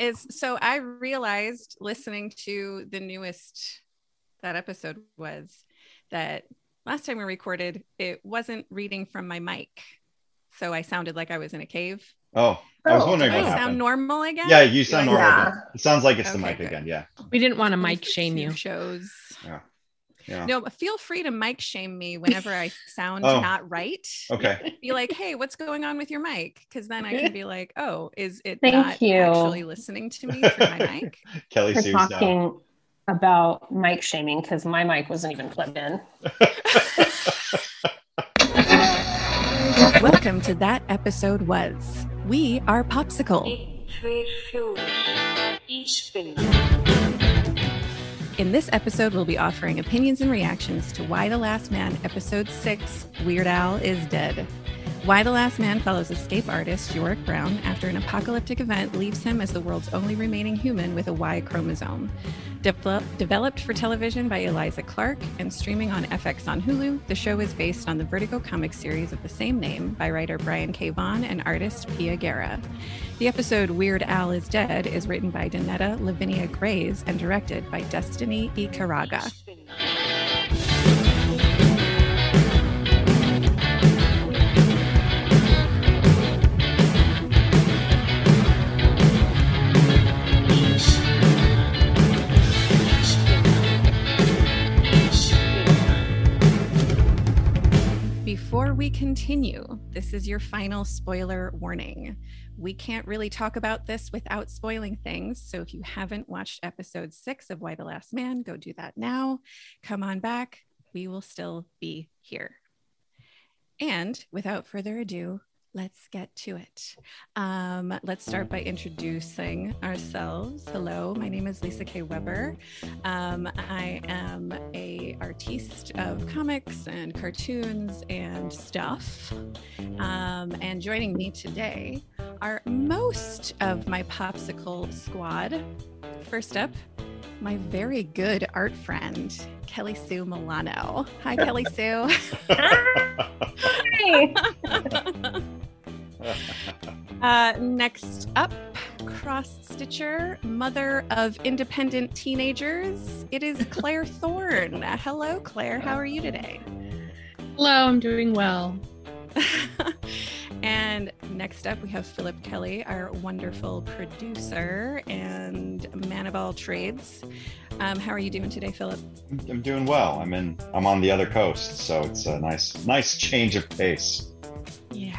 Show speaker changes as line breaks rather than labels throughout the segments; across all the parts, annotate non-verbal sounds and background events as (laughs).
is so I realized listening to the newest that episode was that last time we recorded, it wasn't reading from my mic. So I sounded like I was in a cave.
Oh, I was
Oh,
wondering
Do I
what
sound
happened.
normal again?
Yeah, you sound normal.
Yeah.
again. It sounds like it's the mic
good.
again. Yeah.
We didn't want to mic shame you.
Shows.
Yeah.
No, but feel free to mic shame me whenever I (laughs) sound
Oh.
not right.
Okay.
Be like, hey, what's going on with your mic? Because then I can be like, oh, is it
Thank
not
you.
actually listening to me through my mic? (laughs)
Kelly
We're
Sue's down.
talking about mic shaming because my mic wasn't even plugged in. (laughs)
Welcome to that episode was We Are POPSKL.
Ik weet veel. Ich bin.
In this episode, we'll be offering opinions and reactions to Y the Last Man, Episode 6 Weird Al is Dead. Y the Last Man follows escape artist Yorick Brown after an apocalyptic event leaves him as the world's only remaining human with a Y chromosome. Devel- developed for television by Eliza Clark and streaming on FX on Hulu, the show is based on the Vertigo comic series of the same name by writer Brian K. Vaughan and artist Pia Guerra. The episode Weird Al is Dead is written by Donetta Lavinia Grays and directed by Destiny E. we continue, this is your final spoiler warning. We can't really talk about this without spoiling things. So if you haven't watched episode six of Y the Last Man, go do that now. Come on back. We will still be here. And without further ado, let's get to it. Um, let's start by introducing ourselves. Hello, my name is Lisa K. Weber. Um, I am a artiste of comics and cartoons and stuff. Um, and joining me today are most of my POPSKL squad. First up, my very good art friend, Kelly Sue Milano. Hi, Kelly (laughs) Sue.
Hi. (laughs)
Uh, next up, cross stitcher, mother of independent teenagers. It is Claire Thorne. Hello, Claire. How are you today?
Hello, I'm doing well. (laughs)
and next up, we have Philip Kelly, our wonderful producer and man of all trades. Um, how are you doing today, Philip?
I'm doing well. I'm in. I'm on the other coast, so it's a nice, nice change of pace.
Yeah.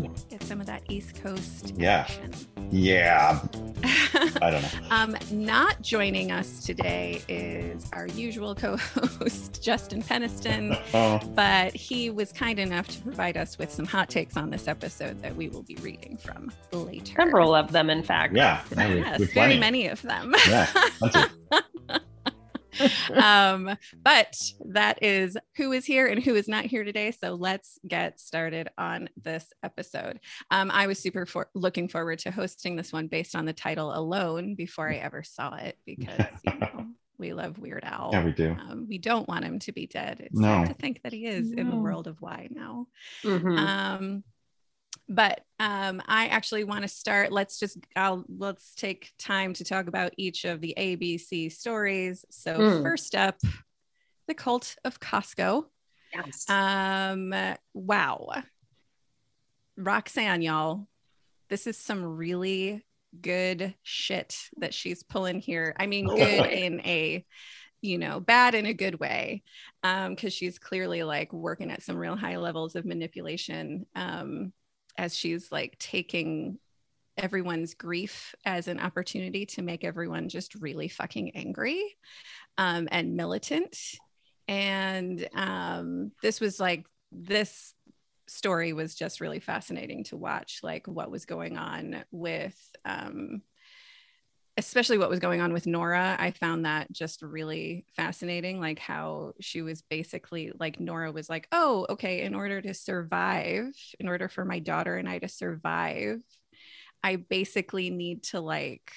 Yeah.
Get some of that East Coast
Yeah.
action.
Yeah. (laughs) (laughs) I don't know.
um, not joining us today is our usual co-host, (laughs) Justin Peniston.
Oh,
but he was kind enough to provide us with some hot takes on this episode that we will be reading from later.
Several of them, in fact.
yeah.
Yes, very many of them.
Yeah. (laughs) plenty. (laughs)
um, but that is who is here and who is not here today. So let's get started on this episode. Um, I was super for- looking forward to hosting this one based on the title alone before I ever saw it because (laughs) you know we love Weird Al.
Yeah, we do.
Um, we don't want him to be dead. It's
No.
sad to think that he is in the world of why now.
Mhm.
Um, but um, I actually want to start. Let's just I'll let's take time to talk about each of the ABC stories. So
Mm.
first up, the cult of Costco.
yes.
Um, wow, Roxanne, y'all, this is some really good shit that she's pulling here. I mean,
Oh,
good in a you know bad in a good way um because she's clearly like working at some real high levels of manipulation um as she's like taking everyone's grief as an opportunity to make everyone just really fucking angry um and militant. And um this was like this story was just really fascinating to watch like what was going on with um especially what was going on with Nora I found that just really fascinating like how she was basically like Nora was like oh okay in order to survive in order for my daughter and I to survive I basically need to like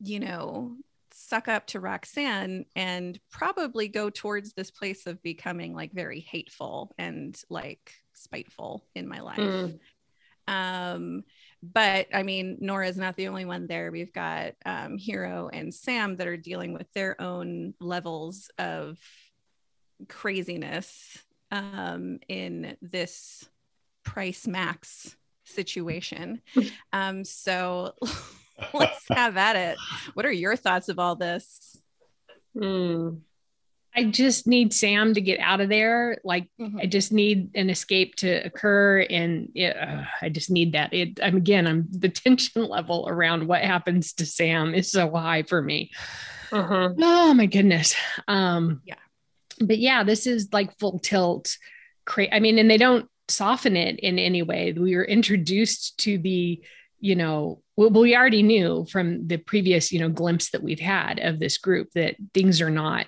you know suck up to Roxanne and probably go towards this place of becoming like very hateful and like spiteful in my life.
Mm.
Um, but I mean, Nora is not the only one there. We've got um, Hero and Sam that are dealing with their own levels of craziness um, in this price max situation. (laughs) Um, so (laughs) let's have at it. What are your thoughts of all this?
Hmm.
I just need Sam to get out of there. Like I just need an escape to occur, and it, uh, I just need that. It. I'm again. I'm the (laughs) tension level around what happens to Sam is so high for me.
Mhm.
Oh my goodness. Um,
Yeah.
But yeah, this is like full tilt. Cra- I mean, and they don't soften it in any way. We were introduced to the, you know, well, we already knew from the previous, you know, glimpse that we've had of this group that things are not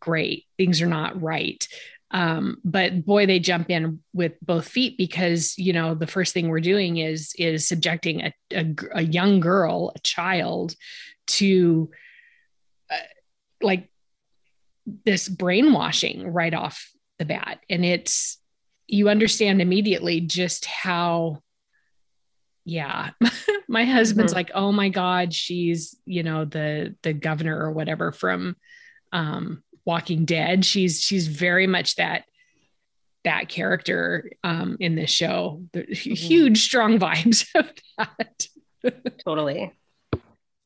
great, things are not right. Um, but boy, they jump in with both feet because you know the first thing we're doing is is subjecting a, a, a young girl, a child, to uh, like this brainwashing right off the bat and it's you understand immediately just how yeah (laughs) my husband's
Mhm.
like oh my god she's you know the the governor or whatever from um walking dead she's she's very much that that character um in this show the huge strong vibes (laughs) of that
Totally.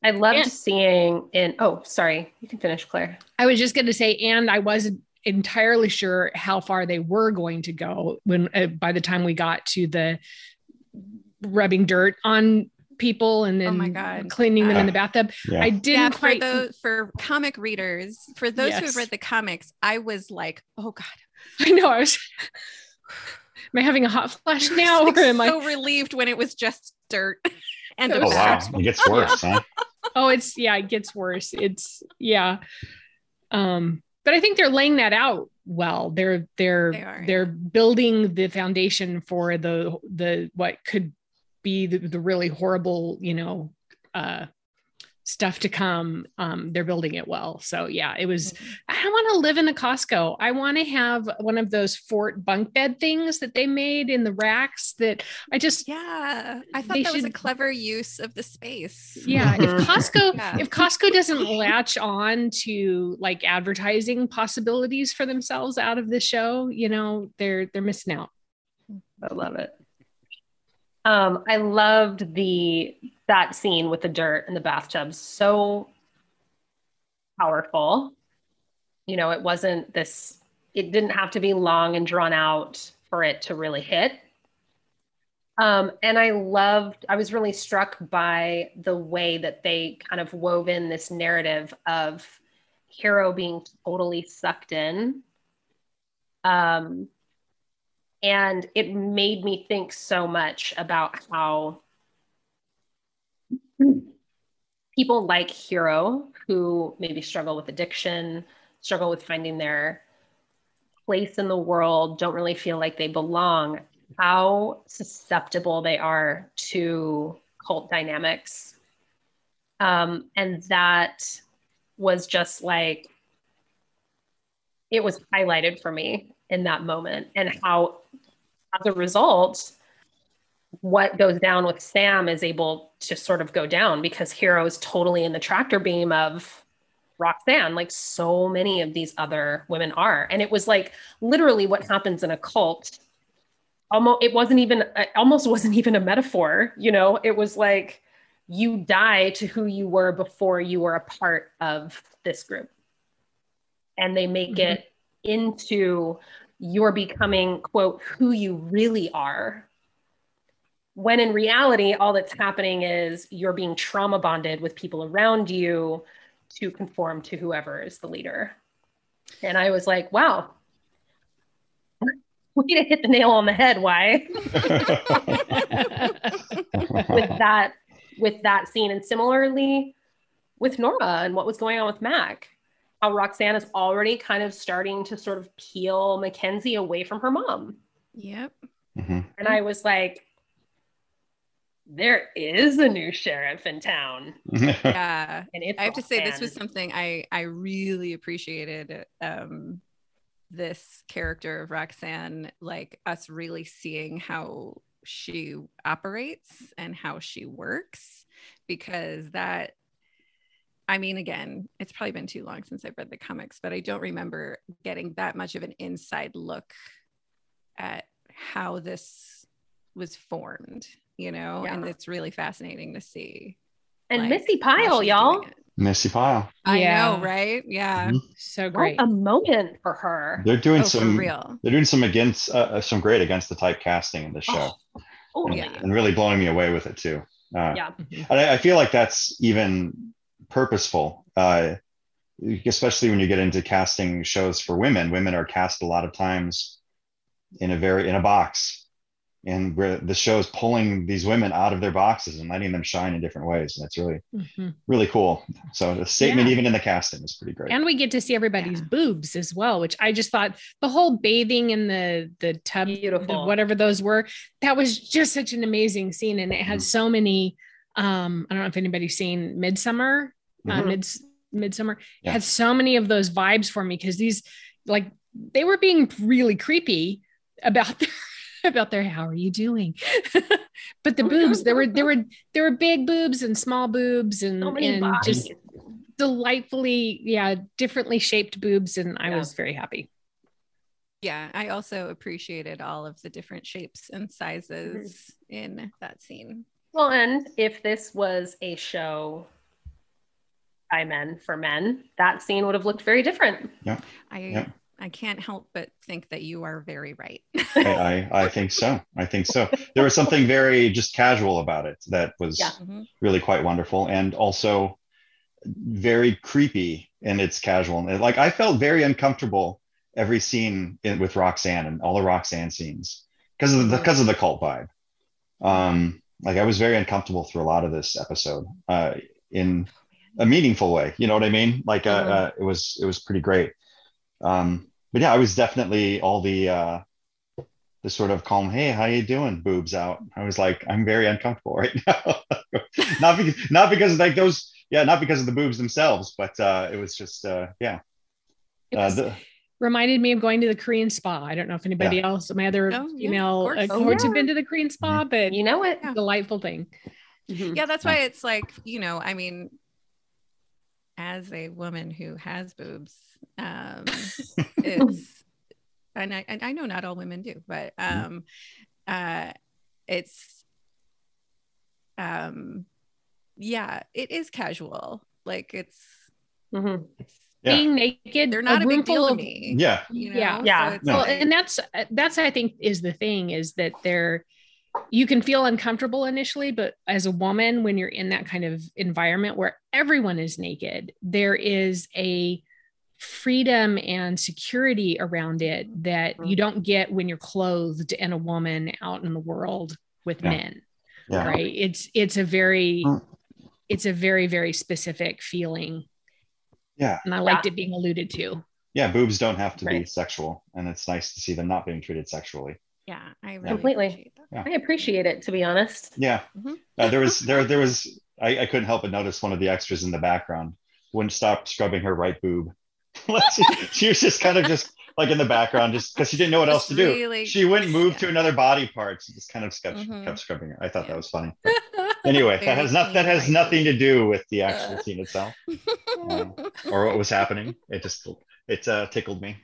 I loved
Yeah.
seeing in. Oh, sorry. You can finish, Claire.
I was just going to say, and I wasn't entirely sure how far they were going to go when, uh, by the time we got to the rubbing dirt on people and
Oh
then
my God.
cleaning them in
Uh,
the bathtub.
Yeah.
I didn't
yeah, for
quite.
those for comic readers, for those who have read the comics, I was like, oh God,
I know. I was. (sighs) Am I having a hot flash (laughs)
I
now,
was
or
like
am I?
so relieved when it was just dirt (laughs) and a
Oh,
Oh wow,
fact.
it gets worse, huh? (laughs)
Oh, it's yeah, it gets worse. It's yeah. Um, but I think they're laying that out well. They're they're
They are,
they're building the foundation for the the what could be the, the really horrible, you know, uh stuff to come. Um, they're building it well. So yeah, it was
Mhm.
I want to live in a Costco. I want to have one of those fort bunk bed things that they made in the racks that I just
Yeah, I thought
They
that was a clever use of the space.
yeah if
Mhm.
costco (laughs)
Yeah.
if costco doesn't latch on to like advertising possibilities for themselves out of the show you know they're they're missing out
I love it. Um, I loved the that scene with the dirt and the bathtub. So powerful. You know, it wasn't this. It didn't have to be long and drawn out for it to really hit. Um, and I loved. I was really struck by the way that they kind of wove in this narrative of hero being totally sucked in. Um, and it made me think so much about how people like hero who maybe struggle with addiction struggle with finding their place in the world don't really feel like they belong how susceptible they are to cult dynamics. Um, and that was just like it was highlighted for me in that moment and how as a result what goes down with sam is able to sort of go down because hero is totally in the tractor beam of roxanne like so many of these other women are. And it was like literally what happens in a cult. Almost it wasn't even it almost (laughs) wasn't even a metaphor you know? It was like you die to who you were before you were a part of this group. And they make
Mhm.
it into you're becoming quote who you really are when in reality all that's happening is you're being trauma bonded with people around you to conform to whoever is the leader. And i was like wow. (laughs) Way to hit the nail on the head why (laughs) with that with that scene. And similarly with Nora and what was going on with Mac how Roxanne is already kind of starting to sort of peel Mackenzie away from her mom
Yep.
Mhm.
and I was like there is a new sheriff in town (laughs)
Yeah.
and it's
I have to say this was something I I really appreciated um this character of Roxanne like us really seeing how she operates and how she works because that I mean, again, it's probably been too long since I've read the comics, but I don't remember getting that much of an inside look at how this was formed, you know, and it's really fascinating to see.
And
like,
Missi
how
Pyle, y'all.
Missi Pyle.
I
Yeah.
know, right? Yeah.
Mhm.
So
What
great.
a moment for her.
They're doing
Oh,
some.
real.
They're doing some against uh, uh, some great against the type casting in the show,
Oh,
and,
yeah.
and really blowing me away with it too. Uh,
Yeah.
Mhm.
And I, I feel like that's even purposeful, uh, especially when you get into casting shows for women. Women are cast a lot of times in a very in a box, and where the show is pulling these women out of their boxes and letting them shine in different ways. And it's really
Mhm.
really cool. So the statement,
Yeah.
even in the casting, is pretty great.
And we get to see everybody's
Yeah.
boobs as well, which I just thought the whole bathing in the the tub, the-
Beautiful.
whatever those were, that was just such an amazing scene, and it had
Mhm.
so many. Um, I don't know if anybody's seen Midsommar, uh,
Mhm.
Mid Midsommar.
Yeah.
had so many of those vibes for me because these, like, they were being really creepy about (laughs) their about their how are you doing (laughs) but the boobs there were there were there were big boobs and small boobs and,
so
and
bodies.
just delightfully yeah differently shaped boobs and i
Yeah.
was very happy
Yeah. I also appreciated all of the different shapes and sizes in that scene.
Well, and if this was a show by men for men, that scene would have looked very different.
I
Yeah.
I can't help but think that you are very right.
I, I, I think so. I think so. There was something very just casual about it that was
Yeah.
Mhm.
really quite wonderful and also very creepy in its casual. And, Like I felt very uncomfortable every scene in, with Roxanne and all the Roxanne scenes because of the because of the cult vibe. Um, like I was very uncomfortable through a lot of this episode uh, in a meaningful way. You know what I mean? Like uh, uh, it was it was pretty great. Um, but yeah, I was definitely all the uh, the sort of calm, hey, how you doing, boobs out. I was like, I'm very uncomfortable (laughs) right now. not because not because of like those, yeah, not because of the boobs themselves, but uh, it was just uh, yeah.
it
Uh, the,
reminded me of going to the korean spa i don't know if anybody else my other
Oh, yeah,
female
of course.
uh,
Oh,
yeah.
have been to the korean spa but
You know it.
delightful thing
Mhm.
Yeah, that's why it's like, you know, I mean, as a woman who has boobs, um, (laughs) it's, and I, and I know not all women do, but um, uh, it's, um, yeah, it is casual. Like it's,
mm-hmm.
it's
Yeah.
being naked
they're not a,
room
big deal
full
to me.
yeah,
You know?
Yeah.
Yeah.
So it's
No.
well and that's that's i think is the thing is that they're you can feel uncomfortable initially but as a woman when you're in that kind of environment where everyone is naked there is a freedom and security around it that you don't get when you're clothed and a woman out in the world with
Yeah.
men
yeah.
right it's it's a very
Mm.
it's a very very specific feeling
Yeah.
and i liked it being alluded to
Yeah, boobs don't have to be sexual, and it's nice to see them not being treated sexually.
yeah, I really
Completely.
Appreciate that.
I appreciate it, to be honest.
Yeah,
Mhm.
uh, there was there there was I, I couldn't help but notice one of the extras in the background wouldn't stop scrubbing her right boob. (laughs) She, she was just kind of just like in the background, just because she didn't know what else
Just
to do.
really-
She wouldn't move
yeah.
to another body part. She just kind of kept,
Mhm.
kept scrubbing it. I thought
Yeah.
that was funny. (laughs) Anyway, that has not that has nothing to do with the actual scene itself uh, (laughs) or what was happening. It just it uh, tickled me.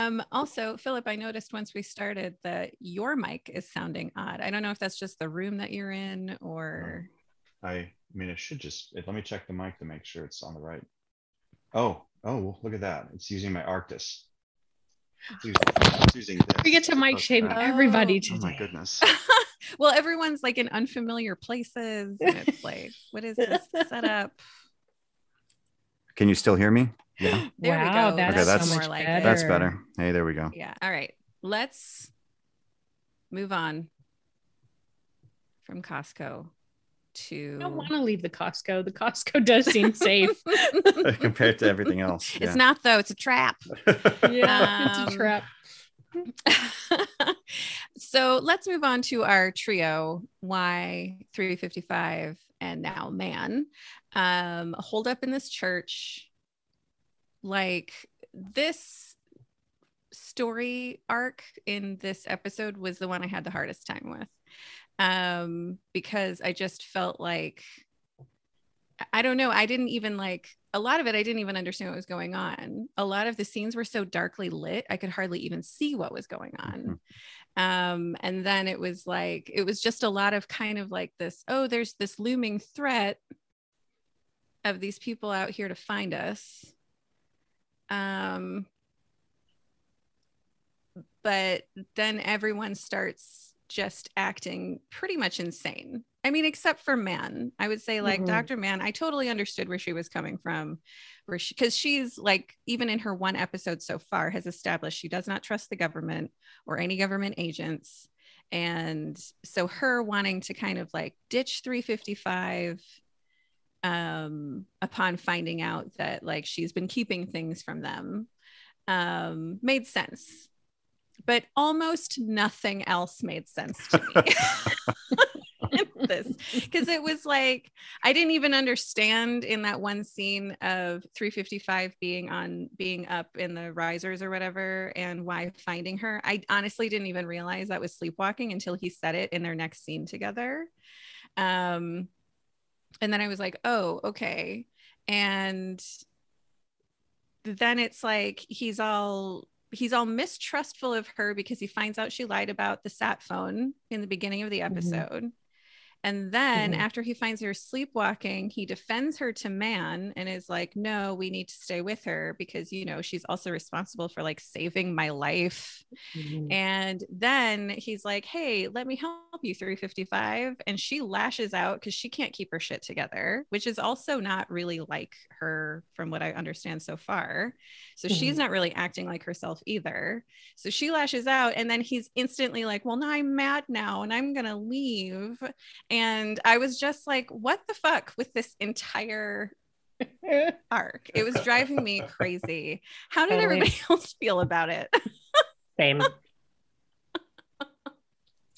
Um, also, Philip, I noticed once we started that your mic is sounding odd. I don't know if that's just the room that you're in or
I, I mean, it should just. Let me check the mic to make sure it's on the right. Oh, oh, look at that! It's using my Arctis. It's using, it's using this.
we get to mic
as
shame
opposed
everybody
Oh.
today
Oh my goodness! (laughs)
well, everyone's like in unfamiliar places. And it's like, what is this setup?
Can you still hear me? Yeah,
There we
Wow,
go.
that's
Okay, that's-
so much
like
better.
that's better. Hey, there we go.
Yeah. All right. Let's move on from Costco to
I don't want to leave the Costco. The Costco does seem (laughs) safe. (laughs)
Compared to everything else.
It's not though, it's a trap. (laughs)
yeah, it's a
Um,
trap.
so let's move on to our trio Y355 and now man. Um, hold up in this church. Like this story arc in this episode was the one I had the hardest time with. um, because I just felt like I don't know. I didn't even like a lot of it. I didn't even understand what was going on. A lot of the scenes were so darkly lit, I could hardly even see what was going on. Um, and then it was like, it was just a lot of kind of like this oh, there's this looming threat of these people out here to find us. Um, but then everyone starts just acting pretty much insane. I mean, except for Mann. I would say, like,
Mhm.
Dr. Mann, I totally understood where she was coming from, where she, because she's like, even in her one episode so far, has established she does not trust the government or any government agents. And so, her wanting to kind of like ditch 355 um, upon finding out that like she's been keeping things from them um, made sense. But almost nothing else made sense to me. (laughs) (laughs) this because it was like I didn't even understand in that one scene of 355 being on being up in the risers or whatever and why finding her. I honestly didn't even realize that was sleepwalking until he said it in their next scene together. Um and then I was like, "Oh, okay." And then it's like he's all he's all mistrustful of her because he finds out she lied about the sat phone in the beginning of the mm-hmm. episode. And then
Mhm.
after he finds her sleepwalking, he defends her to Mann and is like, no, we need to stay with her because, you know, she's also responsible for like saving my life.
Mhm.
And then he's like, hey, let me help you, 355. And she lashes out because she can't keep her shit together, which is also not really like her from what I understand so far. So she's
Mhm.
not really acting like herself either. So she lashes out, and then he's instantly like, well, now I'm mad now and I'm going to leave. And I was just like, what the fuck with this entire (laughs) arc? It was driving me crazy. How did
Totally.
everybody (laughs) else feel about it?
Same.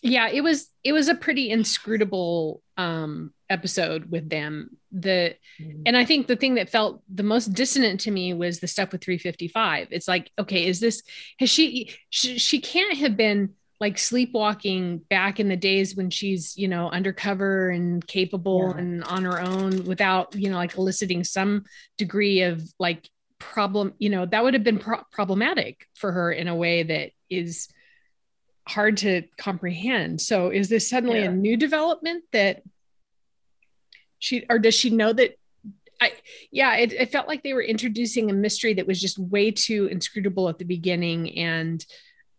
yeah it was it was a pretty inscrutable um episode with them the and i think the thing that felt the most dissonant to me was the stuff with 355 it's like okay is this has she she, she can't have been like sleepwalking back in the days when she's you know undercover and capable
Yeah.
and on her own without you know like eliciting some degree of like problem you know that would have been pro- problematic for her in a way that is hard to comprehend so is this suddenly
Yeah.
a new development that she or does she know that I yeah, it, it felt like they were introducing a mystery that was just way too inscrutable at the beginning, and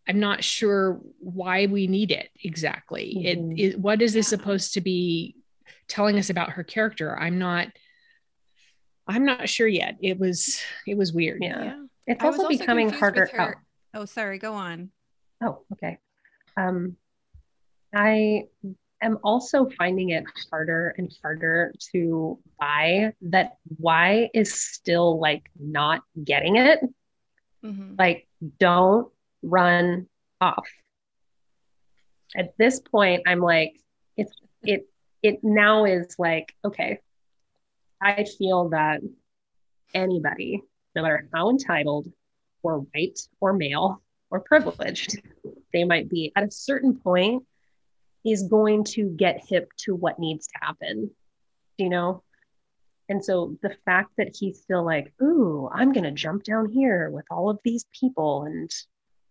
I'm not sure why we need it exactly.
Mhm.
It is what is this
Yeah.
supposed to be telling us about her character? I'm not. I'm not sure yet. It was it was weird.
Yeah. It's
I was
also becoming harder.
with her- Oh, sorry, go on.
Oh, oh, okay. Um, I am also finding it harder and harder to buy that why is still like not getting it.
Mhm.
Like, don't run off. At this point, I'm like, it's it it now is like, okay, I feel that anybody, no matter how entitled or white or male or privileged they might be, at a certain point, is going to get hip to what needs to happen, you know? And so the fact that he's still like, ooh, I'm to jump down here with all of these people and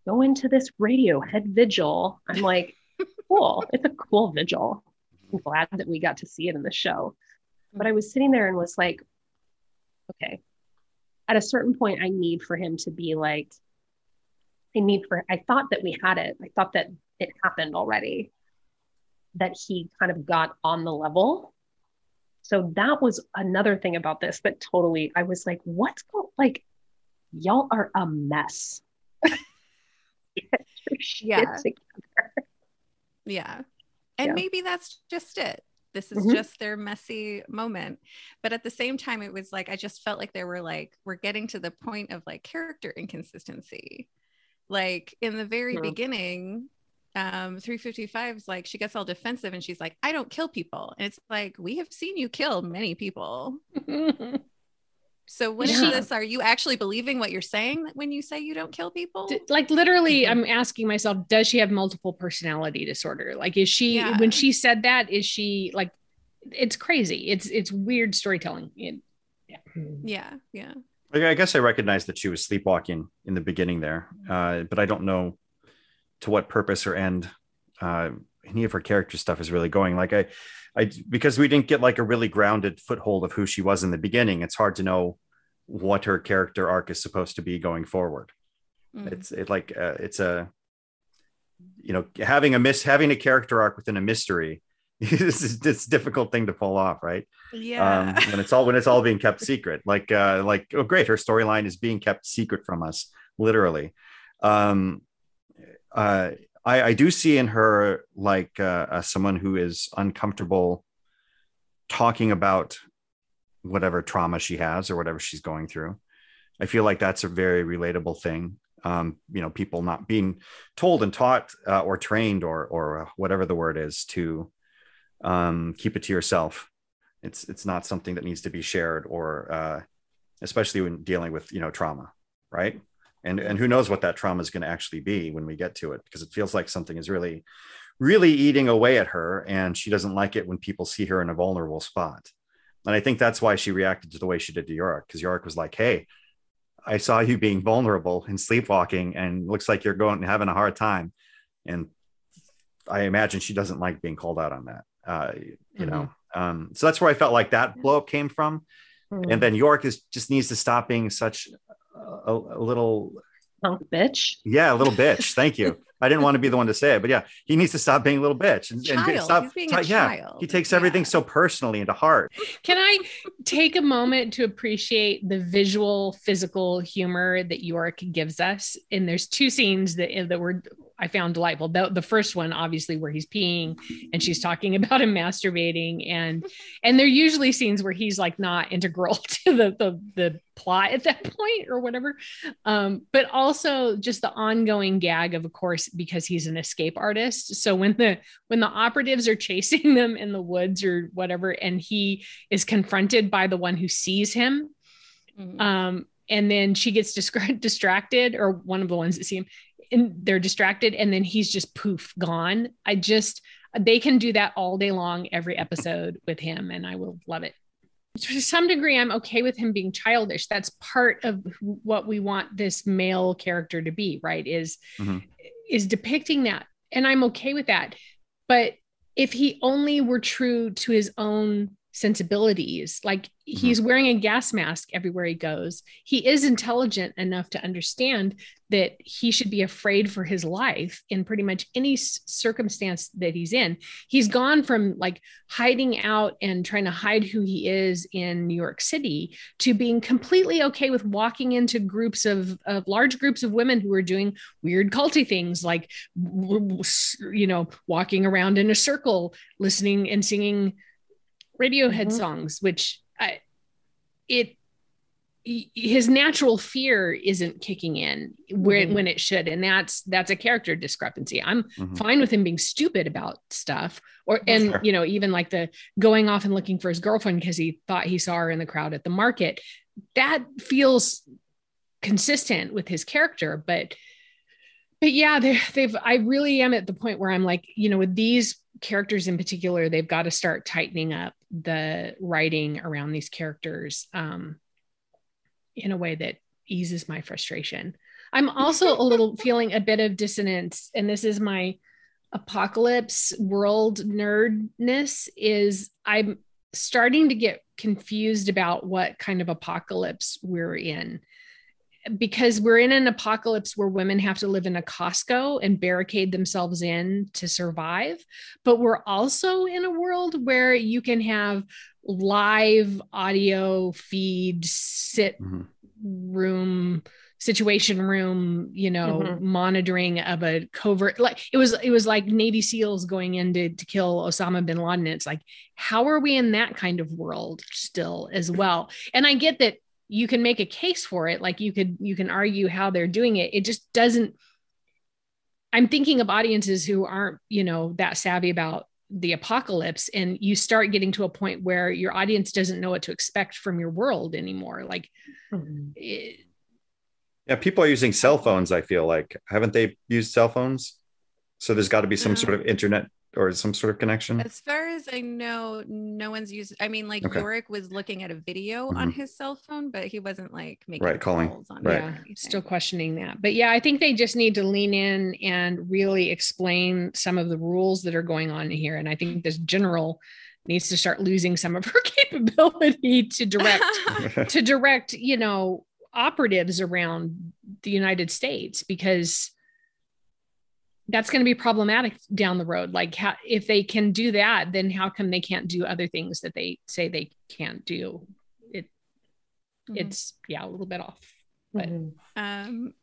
go into this Radiohead vigil. I'm (laughs) like, cool. It's a cool vigil. I'm glad that we got to see it in the show. But I was sitting there and was like, okay, at a certain point, I need for him to be like, I need for, I thought that we had it. I thought that it happened already, that he kind of got on the level. So that was another thing about this that totally, I was like, what's going, like, y'all are a mess. (laughs) Get (laughs) your shit
Yeah. Yeah. And
Yeah.
maybe that's just it. This is
Mhm.
just their messy moment. But at the same time, it was like, I just felt like they were like, we're getting to the point of like character inconsistency. Like in the very beginning, um, 355 is like, she gets all defensive and she's like, I don't kill people. And it's like, we have seen you kill many people. (laughs) So what is
Yeah.
this? Are you actually believing what you're saying when you say you don't kill people?
D- like literally
Mhm.
i'm asking myself does she have multiple personality disorder like is she
Yeah.
when she said that is she like it's crazy it's it's weird storytelling It- yeah
Yeah, yeah.
I I guess I recognized that she was sleepwalking in the beginning there, uh, but I don't know to what purpose or end uh, any of her character stuff is really going. Like I, I because we didn't get like a really grounded foothold of who she was in the beginning. It's hard to know what her character arc is supposed to be going forward.
Mm.
It's it like uh, it's a you know having a miss having a character arc within a mystery. (laughs) is this difficult thing to pull off, right?
yeah.
um, when it's all when it's all being kept secret. Like uh, like oh great, her storyline is being kept secret from us, literally. Um, uh, I, I do see in her like uh, uh, someone who is uncomfortable talking about whatever trauma she has or whatever she's going through. I feel like that's a very relatable thing. Um, you know, people not being told and taught uh, or trained or or whatever the word is to um, keep it to yourself it's it's not something that needs to be shared or uh, especially when dealing with you know trauma right and and who knows what that trauma is going to actually be when we get to it because it feels like something is really really eating away at her and she doesn't like it when people see her in a vulnerable spot. And i think that's why she reacted to the way she did to Yorick because Yorick was like hey i saw you being vulnerable and sleepwalking and looks like you're going having a hard time. And i imagine she doesn't like being called out on that uh, you know? Um, so that's where i felt like that blow up came from. And then Yorick is just needs to stop being such a, a little
punk bitch.
yeah a little bitch thank you i didn't want to be the one to say it but yeah he needs to stop being a little bitch and, and stop
He's being a
yeah he takes everything
Yeah.
so personally into heart
Can I take a moment to appreciate the visual, physical humor that Yorick gives us? And there's two scenes that that were I found delightful. The, the first one, obviously, where he's peeing and she's talking about him masturbating, and and they're usually scenes where he's like not integral (laughs) to the the, the plot at (laughs) that point or whatever. Um, but also just the ongoing gag of, of course, because he's an escape artist. So when the when the operatives are (laughs) chasing them in the woods or whatever, and he is confronted by the one who sees him.
Mhm.
Um, and then she gets (laughs) distra- distracted, or one of the ones that see him, and they're distracted, and then he's just poof gone. I just they can do that all day long, every episode with him, and I will love it. To some degree, I'm okay with him being childish. That's part of what we want this male character to be, right? Is
Mhm.
is depicting that, and I'm okay with that. But if he only were true to his own sensibilities, like mm-hmm. he's wearing a gas mask everywhere he goes, he is intelligent enough to understand that he should be afraid for his life in pretty much any circumstance that he's in. He's gone from like hiding out and trying to hide who he is in New York City to being completely okay with walking into groups of, of large groups of women who are doing weird culty things like w- w- s- you know walking around in a circle listening and singing radiohead
Mhm.
songs which I, it his natural fear isn't kicking in where
Mhm.
when it should and that's that's a character discrepancy i'm
Mhm.
fine with him being stupid about stuff or and
Sure.
you know even like the going off and looking for his girlfriend because he thought he saw her in the crowd at the market that feels consistent with his character but but yeah they've i really am at the point where i'm like you know with these characters in particular they've got to start tightening up the writing around these characters um in a way that eases my frustration. I'm also a little (laughs) feeling a bit of dissonance and this is my apocalypse world nerdness is i'm starting to get confused about what kind of apocalypse we're in because we're in an apocalypse where women have to live in a Costco and barricade themselves in to survive. But we're also in a world where you can have live audio feed, sit
Mhm.
room, situation room, you know,
Mhm.
monitoring of a covert like it was it was like Navy SEALs going in to, to kill Osama bin Laden. It's like, how are we in that kind of world still as well? And I get that you can make a case for it like you could you can argue how they're doing it it just doesn't i'm thinking of audiences who aren't you know that savvy about the apocalypse and you start getting to a point where your audience doesn't know what to expect from your world anymore like mm-hmm. it,
Yeah, people are using cell phones. I feel like haven't they used cell phones? So there's got to be some sort uh, of internet or some sort of connection.
As far as I know, no one's used. I mean, like
Okay.
Yorick was looking at a video on
Mhm.
his cell phone, but he wasn't like making
Right, calling.
calls on
Right.
yeah still questioning that but yeah i think they just need to lean in and really explain some of the rules that are going on here and i think this general needs to start losing some of her (laughs) capability to direct (laughs) to direct you know operatives around the united states because that's going to be problematic down the road like how, if they can do that then how come they can't do other things that they say they can't do it
Mhm.
it's yeah a little bit off but
Mhm.
um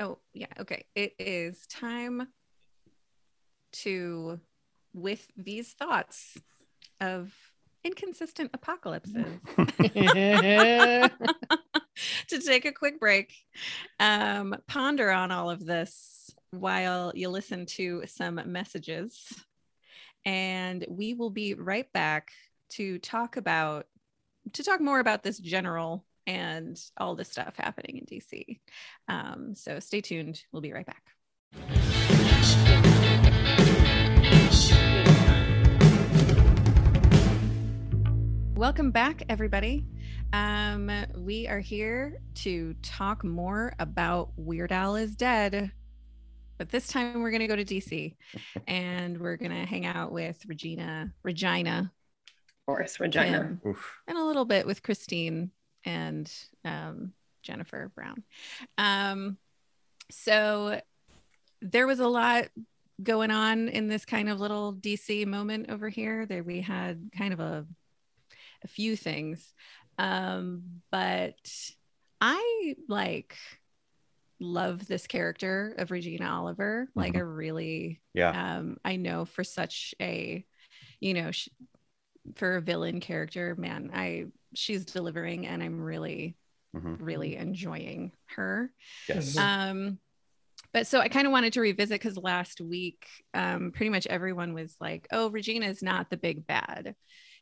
oh yeah okay it is time to with these thoughts of inconsistent apocalypses (laughs) (laughs) to take a quick break, um, ponder on all of this while you listen to some messages. And we will be right back to talk about, to talk more about this general and all the stuff happening in DC. Um, so stay tuned. We'll be right back. Welcome back, everybody. Um, we are here to talk more about Weird Al is Dead. But this time we're going to go to DC and we're going to hang out with Regina, Regina,
Of course, Regina.
Kim,
Oof.
and a little bit with Christine and um, Jennifer Brown. Um, so there was a lot going on in this kind of little DC moment over here. There we had kind of a a few things, um, but I like love this character of Regina Oliver. Like I really
Yeah.
um i know for such a you know sh- for a villain character man i she's delivering and i'm really
Mhm.
really enjoying her
Yes.
Mhm.
um but so i kind of wanted to revisit because last week um pretty much everyone was like oh regina is not the big bad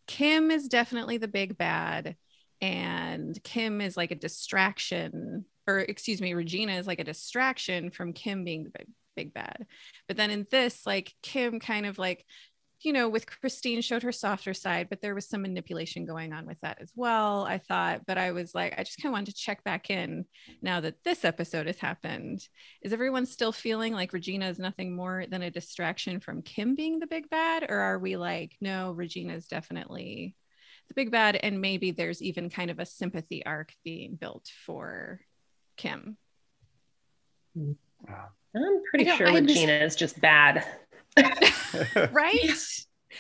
kim is definitely the big bad and kim is like a distraction or excuse me regina is like a distraction from kim being the big, big bad. But then in this like kim kind of like you know with christine showed her softer side but there was some manipulation going on with that as well i thought. But i was like i just kind of wanted to check back in now that this episode has happened. Is everyone still feeling like regina is nothing more than a distraction from kim being the big bad? Or are we like no regina is definitely the big bad and maybe there's even kind of a sympathy arc being built for kim
I'm pretty
I
sure
I was-
Regina is just bad. (laughs) (laughs)
right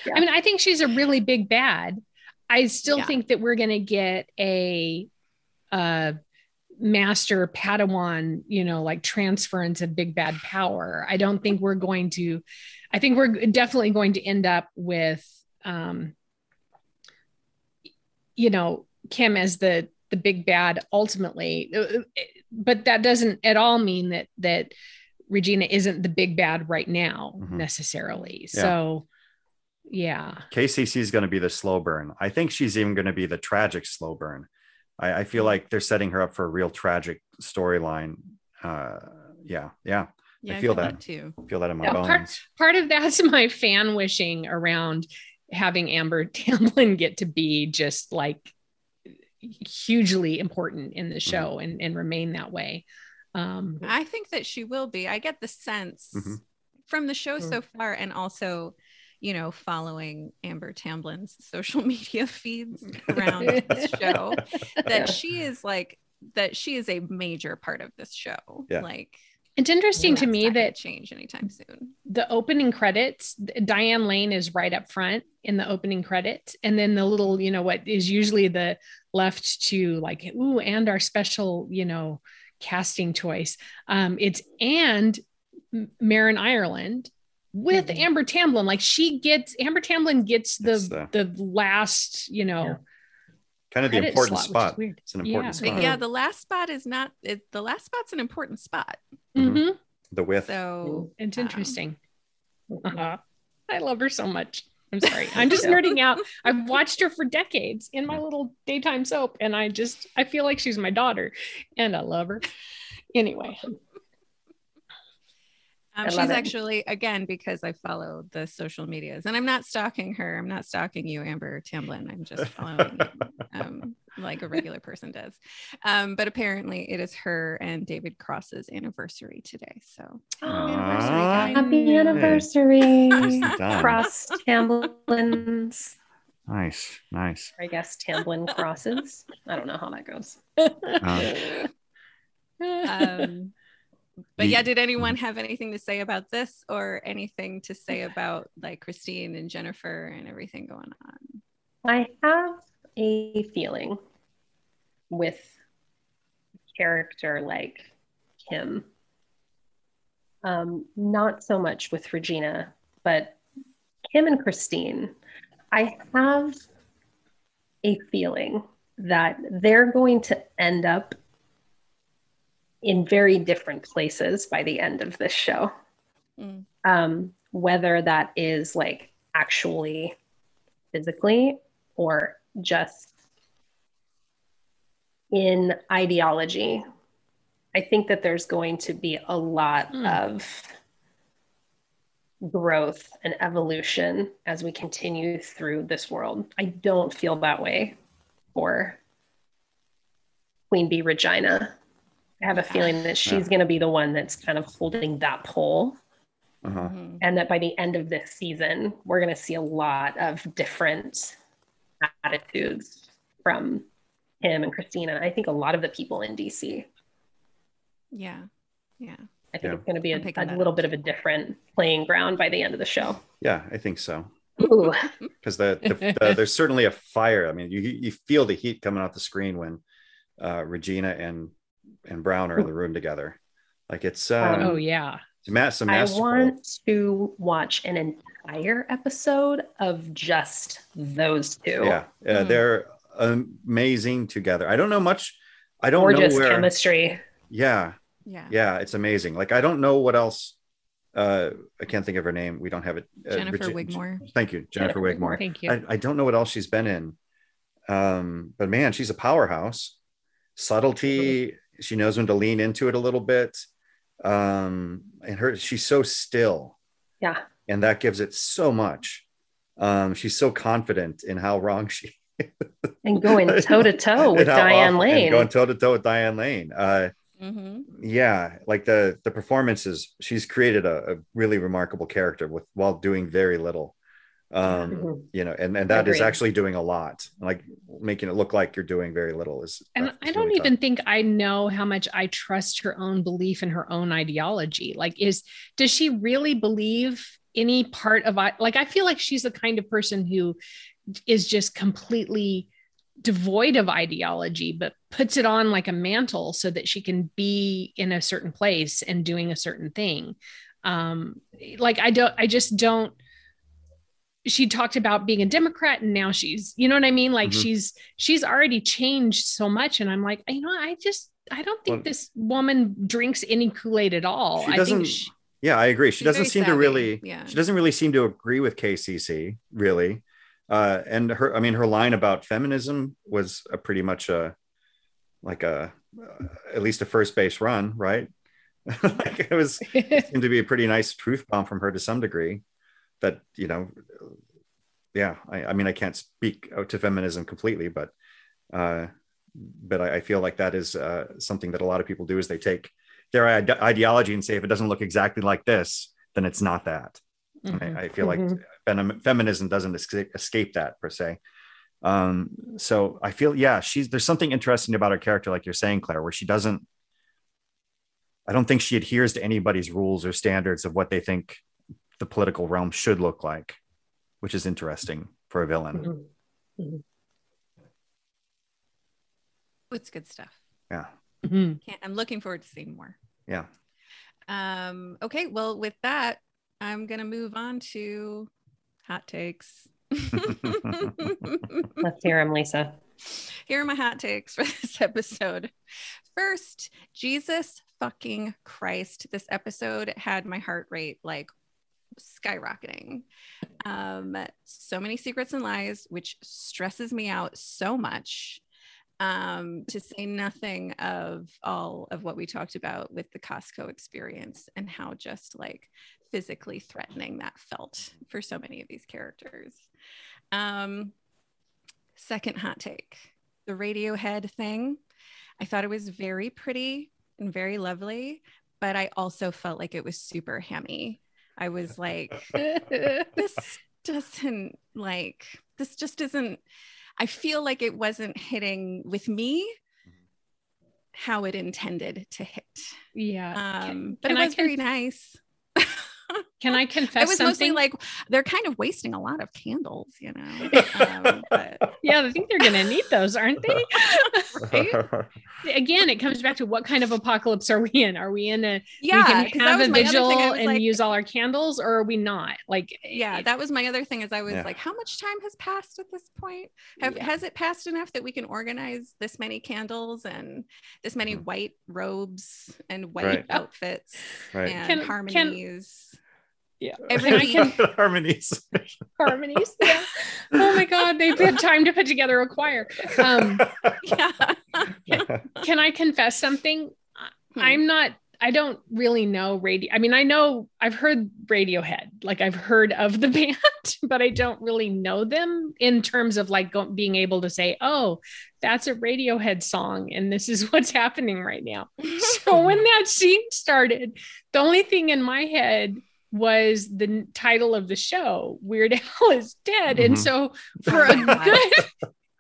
Yeah.
I mean, I think she's a really big bad. I still
Yeah.
think that we're going to get a uh master padawan you know like transference of big bad power i don't think we're going to i think we're definitely going to end up with um you know kim as the the big bad ultimately Uh, but that doesn't at all mean that that regina isn't the big bad right now
Mhm.
necessarily
Yeah.
so yeah
KCC is going to be the slow burn. I think she's even going to be the tragic slow burn. I, I feel like they're setting her up for a real tragic storyline. Uh, yeah, yeah.
yeah
feel
feel
that.
too
I feel that in my
Yeah,
bones.
part- part of that's (laughs) my fan wishing around having Amber (laughs) Tamblyn get to be just like hugely important in the show and, and remain that way. Um,
I think that she will be. I get the sense
Mhm.
from the show so far, and also, you know, following Amber Tamblyn's (laughs) social media feeds around this (laughs) show, that
Yeah.
she is like that she is a major part of this show.
Yeah.
Like
it's interesting to me that
change anytime soon.
the opening credits, Diane Lane is right up front in the opening credits. And then the little, you know, what is usually the left to like, ooh, and our special, you know, casting choice. Um, it's and M- Marin Ireland with
Mhm.
Amber Tamblyn. Like she gets Amber Tamblyn gets the
the-
the last, you know,
Yeah.
kind of the important
slot,
spot. It's an important
Yeah.
Spot.
yeah, the last spot is not. It, the last spot's an important spot.
Mhm.
Mhm.
The width.
So
It's
um,
interesting. Uh-huh. I love her so much. I'm sorry. (laughs) I'm just nerding out. I've watched her for decades in my little daytime soap, and I just I feel like she's my daughter, and I love her. Anyway,
Um, she's
it.
actually again because I follow the social medias, and I'm not stalking her. I'm not stalking you, Amber Tamblyn. I'm just (laughs) following um, like a regular person does. Um, but apparently, it is her and David Cross's anniversary today. So anniversary,
Ah.
Happy anniversary, Cross Tamblyns.
Nice, nice.
I guess Tamblin crosses. I don't know how that goes.
Uh, (laughs)
um, but yeah, did anyone have anything to say about this, or anything to say about like Christine and Jennifer and everything going on?
I have a feeling with a character like Kim. Um, not so much with Regina, but Kim and Christine. I have a feeling that they're going to end up in very different places by the end of this show.
Mm.
Um, whether that is like actually physically or just in ideology. I think that there's going to be a lot
Hmm.
of growth and evolution as we continue through this world. I don't feel that way for Queen Bee Regina. I have a feeling that she's
Yeah.
going to be the one that's kind of holding that pole
uh-huh.
Mhm.
and that by the end of this season we're going to see a lot of different attitudes from Kim and christina i think a lot of the people in dc
Yeah, yeah.
i think
Yeah.
it's going to be a, a little
up
bit of a different playing ground by the end of the show
Yeah, I think so.
Ooh, (laughs)
Because the, the, the (laughs) there's certainly a fire. I mean, you you feel the heat coming off the screen when uh, Regina and and Brown are in the room together. Like it's um,
oh yeah.
it's ma- some
i
masterful.
want to watch an entire episode of just those two
Yeah, uh,
Mhm.
they're amazing together. I don't know much. I don't
gorgeous
know where.
chemistry
Yeah,
Yeah.
yeah, it's amazing. Like I don't know what else. Uh, I can't think of her name. We don't have it. Uh,
Jennifer
Regi-
Wigmore.
Thank you, Jennifer
Jennifer
Wigmore.
Thank you.
I, I don't know what else she's been in. Um, but man, she's a powerhouse. Subtlety, she knows when to lean into it a little bit. Um, and her she's so still,
yeah
and that gives it so much. Um, she's so confident in how wrong she
and going (laughs) toe to toe with diane
awful- and
lane
going toe to toe with Diane Lane. Uh,
hmm
yeah, like the the performances, she's created a, a really remarkable character with while doing very little. Um,
Mhm.
you know, and and that is actually doing a lot. Like making it look like you're doing very little is.
And I don't
really
even
tough.
think I know how much I trust her own belief in her own ideology. Like, is does she really believe any part of I like I feel like she's the kind of person who is just completely devoid of ideology, but puts it on like a mantle so that she can be in a certain place and doing a certain thing. Um, like I don't, I just don't. She talked about being a Democrat, and now she's, you know what I mean? Like
Mhm.
she's she's already changed so much, and I'm like, you know, I just I don't think
Well-
this woman drinks any Kool Aid at all.
She
I
doesn't-
think she,
Yeah, I agree. She doesn't
very
seem to really.
yeah.
She doesn't really seem to agree with KCC really. Uh, and her, I mean, her line about feminism was a pretty much a like a uh, at least a first base run, right? (laughs) like it was (laughs) seemed to be a pretty nice truth bomb from her to some degree. That you know, yeah. I, I mean, I can't speak out to feminism completely, but uh, but I, I feel like that is uh, something that a lot of people do is they take their ide- ideology and say if it doesn't look exactly like this, then it's not that.
Mhm.
I, I feel
Mhm.
like fem- feminism doesn't escape, escape that per se. Um, so I feel, yeah, she's there's something interesting about her character, like you're saying, Claire, where she doesn't. I don't think she adheres to anybody's rules or standards of what they think the political realm should look like, which is interesting for a villain.
Mhm.
It's good stuff.
Yeah,
Mhm.
Can't, I'm looking forward to seeing more.
yeah.
Um, okay, well, with that, I'm gonna move on to hot takes. (laughs)
let's hear him lisa
Here are my hot takes for (laughs) this episode. First, Jesus fucking Christ. This episode had my heart rate like skyrocketing. Um, so many secrets and lies, which stresses me out so much. Um, to say nothing of all of what we talked about with the Costco experience and how just like physically threatening that felt for so many of these characters. Um, second hot take the Radiohead thing. I thought it was very pretty and very lovely, but I also felt like it was super hammy. I was like, (laughs) this doesn't like, this just isn't, I feel like it wasn't hitting with me how it intended to hit.
yeah.
Um, but
can
it was
con-
very nice. (laughs)
Can I confess?
It
confess
was mostly like they're kind of wasting a lot of candles, you know. Um, (laughs) but
yeah, I think they're going to need those, aren't they? (laughs) right? Again, it comes back to what kind of apocalypse are we in? Are we in a
yeah,
we
'cause
can
that
have
was
a
my other
vigil
thing.
And
like-
use all our candles, or are we not? Like,
yeah
it-
that was my other thing is i was
Yeah.
like how much time has passed at this point have
Yeah.
has it passed enough that we can organize this many candles and this many
Mhm.
white robes and white
Right.
outfits
right.
and
Can- can-
harmonies
Yeah.
every
And I
week
can-
harmonies. (laughs)
harmonies. Yeah. (laughs) Oh my God, they've had time to put together a choir. Um, (laughs)
yeah
can I confess something?
Hmm.
I'm not. I don't really know radio. I mean, I know I've heard Radiohead, like I've heard of the band, but I don't really know them in terms of like go, being able to say, "Oh, that's a Radiohead song, and this is what's happening right now." So when that scene started, the only thing in my head was the n- title of the show, "Weird (laughs) Al is Dead," and
Mhm.
so for a (laughs) good,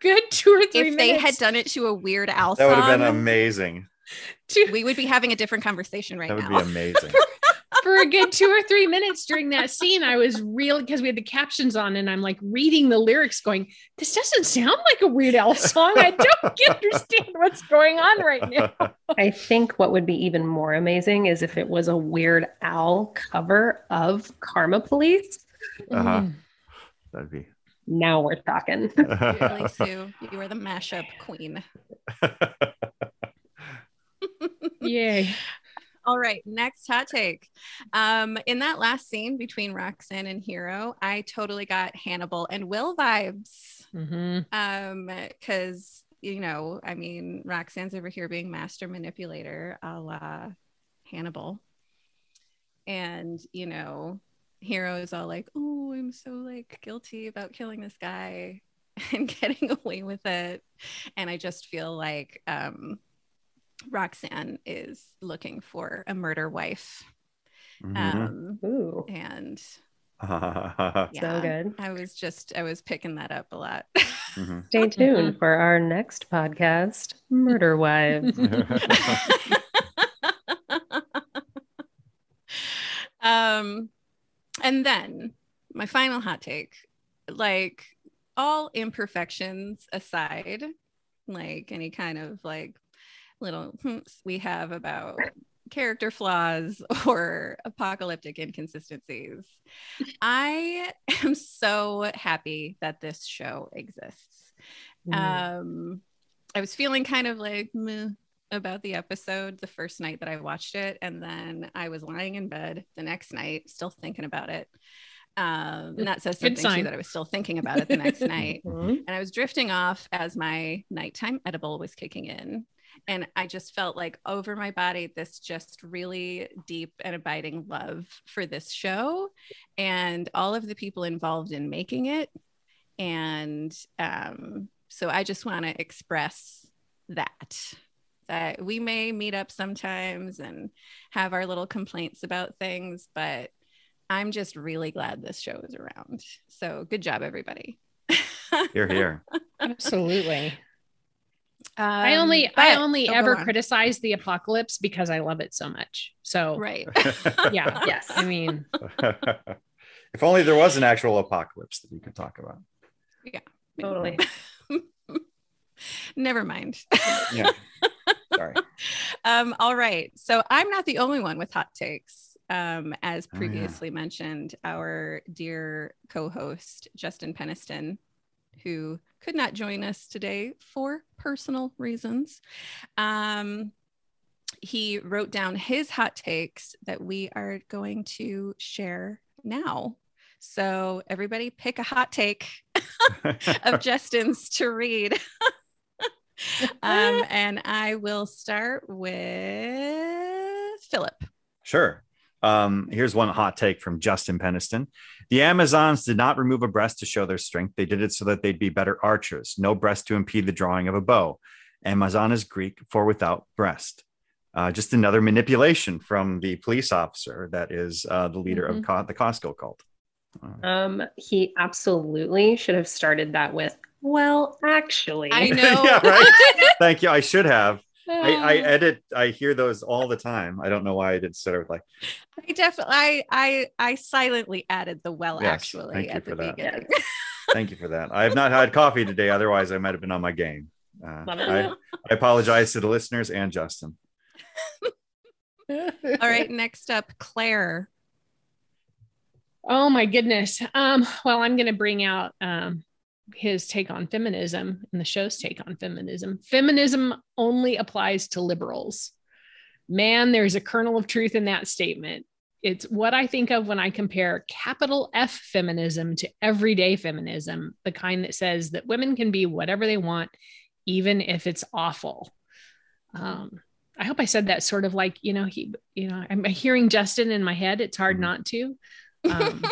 good two or three
if they had done it to a Weird Al
That would have been amazing.
to-
we would be having a different conversation right now.
That would
now
be amazing. (laughs)
for a good two or three minutes during that scene, I was real because we had the captions on, and I'm like reading the lyrics, going, "This doesn't sound like a Weird Al song. I don't (laughs) understand what's going on right now." (laughs)
I think what would be even more amazing is if it was a Weird Al cover of Karma Police.
Uh-huh.
Mm.
That'd be.
Now we're talking. (laughs)
really sue you are the mashup queen
Yay!
All right, next hot take. Um, in that last scene between Roxanne and Hero, I totally got Hannibal and Will vibes.
Mhm.
Um, because you know, I mean, Roxanne's over here being master manipulator a la Hannibal. And, you know, Hero is all like, oh, I'm so like guilty about killing this guy (laughs) and getting (laughs) away with it. And I just feel like um Roxanne is looking for a murder wife.
Mhm.
Um,
Ooh,
and (laughs) yeah,
so good.
I was just, I was picking that up a lot.
Mhm.
Stay tuned for our next podcast, Murder Wives. (laughs)
um, and then my final hot take like all imperfections aside, like any kind of like little hmps we have about character flaws (laughs) or apocalyptic inconsistencies, I am so happy that this show exists. Um, I was feeling kind of like meh about the episode the first night that I watched it, and then I was lying in bed the next night, still thinking about it. Um, and that says something too that I was still thinking about it the next (laughs) night.
Mhm.
And I was drifting off as my nighttime edible was kicking in. And I just felt like over my body, this just really deep and abiding love for this show and all of the people involved in making it. And um, so I just want to express that that we may meet up sometimes and have our little complaints about things, but I'm just really glad this show is around. So good job, everybody. (laughs)
You're here.
Absolutely. I only
Um,
I only
oh,
ever
on.
criticize the apocalypse because I love it so much. So
right. (laughs)
yeah,
Yes.
I mean, (laughs)
if only there was an actual apocalypse that we could talk about.
Yeah, totally. (laughs)
Never mind.
Yeah. Sorry.
um, all right. So I'm not the only one with hot takes. Um, as
Oh, yeah.
previously mentioned, our dear co-host Justin Peniston, who could not join us today for personal reasons, um, he wrote down his hot takes that we are going to share now. So everybody pick a hot take of (laughs) Justin's to read. (laughs) um, and I will start with Philip.
Sure. Um, here's one hot take from Justin Peniston. The Amazons did not remove a breast to show their strength. They did it so that they'd be better archers. No breast to impede the drawing of a bow. Amazon is Greek for without breast. Uh, just another manipulation from the police officer that is uh, the leader
Mhm.
of Co- the Costco cult. Uh,
Um, he absolutely should have started that with, well, actually.
I (laughs) know.
yeah, right. (laughs) Thank you. I should have. I, I
Uh,
edit. I hear those all the time. I don't know why I did start with like.
I definitely, I, I, I silently added the well
Yes,
actually
thank you
at
for
the
that.
beginning. (laughs)
Thank you for that. I have not had coffee today. Otherwise, I might have been on my game. Uh, I, I apologize to the listeners and Justin. (laughs)
All right, next up, Claire.
Oh my goodness. Um, well, I'm going to bring out um, his take on feminism and the show's take on feminism. Feminism only applies to liberals. Man, there's a kernel of truth in that statement. It's what I think of when I compare capital F feminism to everyday feminism, the kind that says that women can be whatever they want, even if it's awful. Um, I hope I said that sort of like, you know, he, you know, I'm hearing Justin in my head. It's hard
Mhm.
not to. (laughs) Um,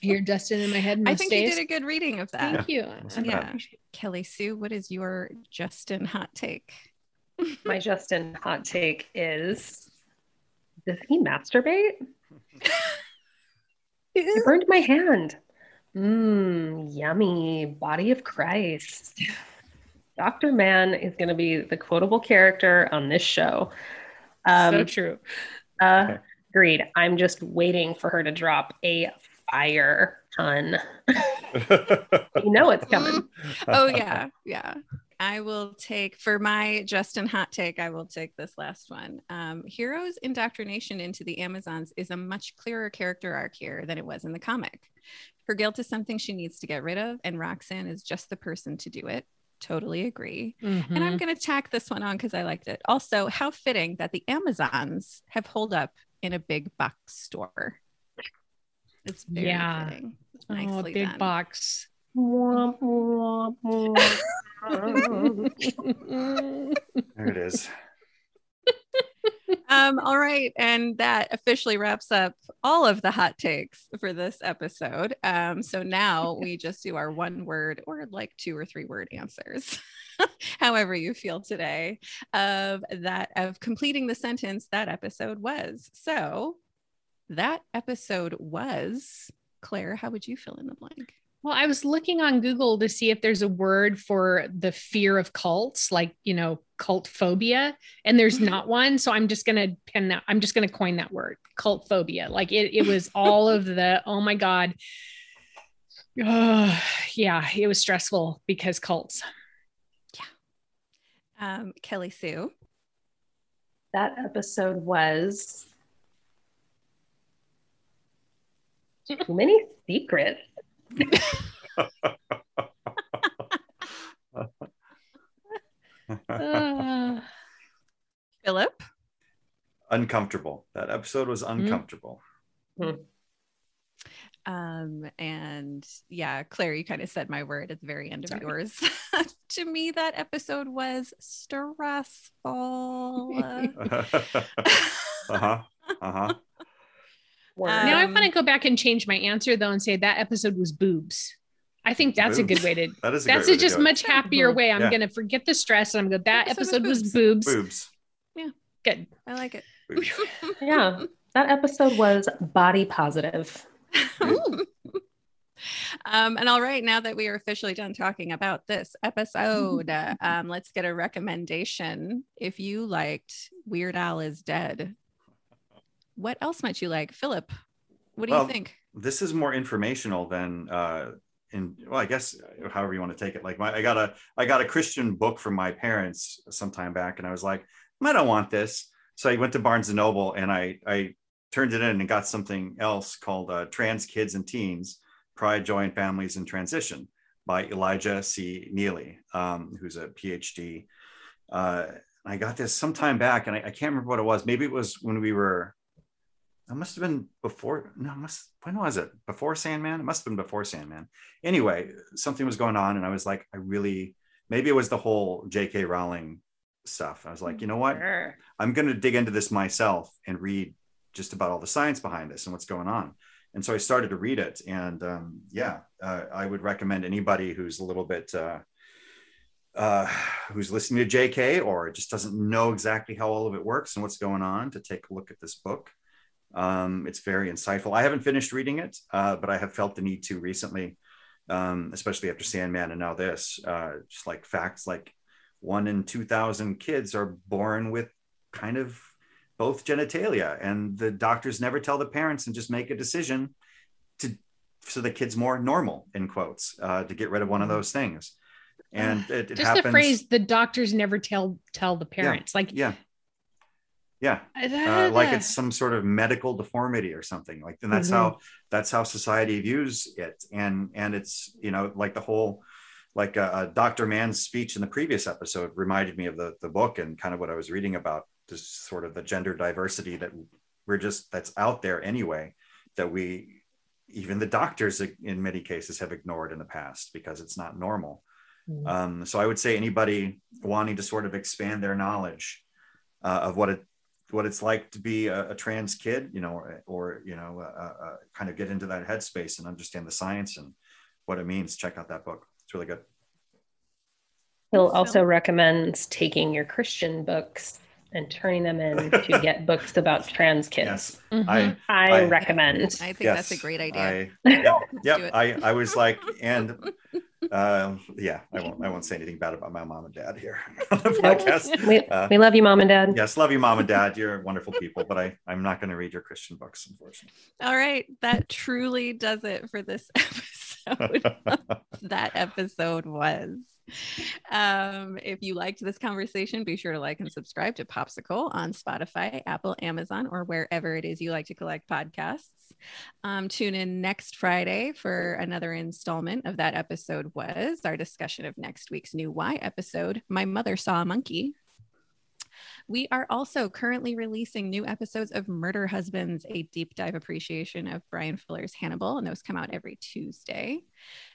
hear Justin in my head most
I think
days.
you did a good reading of that.
Thank you.
Wasn't
I
bad.
appreciate
Kelly Sue, what is your Justin hot take?
My Justin hot take is Does he masturbate? (laughs) It burned my hand. Mmm, yummy. Body of Christ. Dr. Mann is going to be the quotable character on this show. Um,
so true.
uh, agreed. I'm just waiting for her to drop a fire ton. (laughs) You know it's coming. (laughs)
oh yeah. Yeah. I will take for my justin hot take i will take this last one. Um, heroes indoctrination into the amazons is a much clearer character arc here than it was in the comic. Her guilt is something she needs to get rid of and roxanne is just the person to do it. Totally agree. And
Mhm.
i'm going to tack this one on because i liked it. Also how fitting that the amazons have holed up in a big box store it's very
Yeah.
fitting
oh, a big
done.
box.
There it is. (laughs)
Um, all right. And that officially wraps up all of the hot takes for this episode. Um, so now we just do our one word or like two or three word answers, (laughs) however you feel today, of that of completing the sentence that episode was. So that episode was Claire, how would you fill in the blank?
Well, I was looking on Google to see if there's a word for the fear of cults, like, you know, cult phobia, and there's (laughs) not one. So I'm just going to pin that. I'm just going to coin that word, cult phobia. Like it, it was all of the, oh my God. Ugh, yeah, it was stressful because cults. Yeah.
Um, Kelly Sue.
that episode was too many secrets.
Uh, (laughs)
Philip.
uncomfortable. That episode was uncomfortable.
Um, and yeah, Claire, you kind of said my word at the very end of
Sorry.
yours. (laughs) to me, that episode was stressful. (laughs)
uh-huh. Uh-huh.
Word.
now I
Um,
want to go back and change my answer though and say that episode was boobs. I think that's a good way to
That is a
that's a
way to
just
do
much happier way. I'm
Yeah.
gonna forget the stress and I'm going to go, that
Episode
episode
was
was boobs.
boobs.
Yeah, good.
I like it. (laughs)
yeah, that episode was body positive. (laughs)
um, and all right, now that we are officially done talking about this episode, uh, (laughs) um, let's get a recommendation. If you liked Weird Al is Dead, what else might you like? Philip, what do
Well,
you think?
this is more informational than uh in well i guess however you want to take it. Like my i got a i got a christian book from my parents some time back and i was like i don't want this. So i went to barnes and noble and i i turned it in and got something else called uh, trans kids and teens pride joy and families in transition by elijah c. Nealy um, who's a phd uh, i got this some time back and I, I can't remember what it was. Maybe it was when we were it must have been before. No, must when was it? Before Sandman? It must have been before Sandman. Anyway, something was going on, and I was like, I really maybe it was the whole J.K. Rowling stuff. I was like, you know what?
Sure.
I'm going to dig into this myself and read just about all the science behind this and what's going on. And so I started to read it, and um, yeah, uh, I would recommend anybody who's a little bit uh, uh, who's listening to JK or just doesn't know exactly how all of it works and what's going on to take a look at this book. Um, it's very insightful. I haven't finished reading it, uh, but I have felt the need to recently, um, especially after Sandman and now this. Uh, just like facts, like one in two thousand kids are born with kind of both genitalia, and the doctors never tell the parents and just make a decision to so the kid's more normal in quotes uh, to get rid of one of those things. And it, it
Just
happens.
the phrase "the doctors never tell tell the parents." Like,
yeah, yeah, uh, like it's some sort of medical deformity or something like and that's
Mhm.
how that's how society views it and and it's you know like the whole like uh, uh, dr mann's speech in the previous episode reminded me of the the book and kind of what i was reading about just sort of the gender diversity that we're just that's out there anyway that we even the doctors in many cases have ignored in the past because it's not normal
Mhm.
um, so I would say anybody wanting to sort of expand their knowledge uh, of what it what it's like to be a, a trans kid, you know, or, or you know, uh, uh, kind of get into that headspace and understand the science and what it means. Check out that book; it's really good.
He'll
So-
also recommends taking your Christian books and turning them in to get (laughs) books about trans kids.
Yes,
Mhm.
I
I,
I-
recommend.
I think
yes,
that's a great idea.
I, yep, (laughs) yep. I, I was like, and uh, (laughs) yeah, I won't, I won't say anything bad about my mom and dad here on the podcast.
we,
Uh,
we love you, mom and dad.
yes, love you, mom and dad. You're wonderful people, but I, I'm not going to read your Christian books, unfortunately.
All right, that truly does it for this episode. that episode was. Um, if you liked this conversation, be sure to like and subscribe to POPSKL on Spotify, Apple, Amazon, or wherever it is you like to collect podcasts. Um, tune in next Friday for another installment of that episode was our discussion of next week's new Y episode, My Mother Saw a Monkey. We are also currently releasing new episodes of Murder Husbands, a deep dive appreciation of Bryan Fuller's Hannibal, and those come out every Tuesday.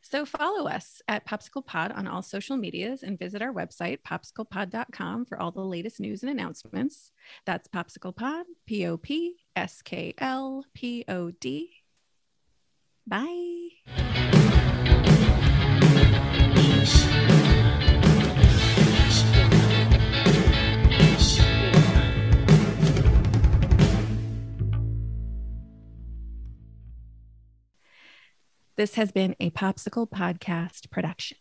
So follow us at POPSKL Pod on all social medias and visit our website, popsklpod.com, for all the latest news and announcements. That's POPSKL Pod, P O P S K L P O D. Bye. This has been a POPSKL Podcast production.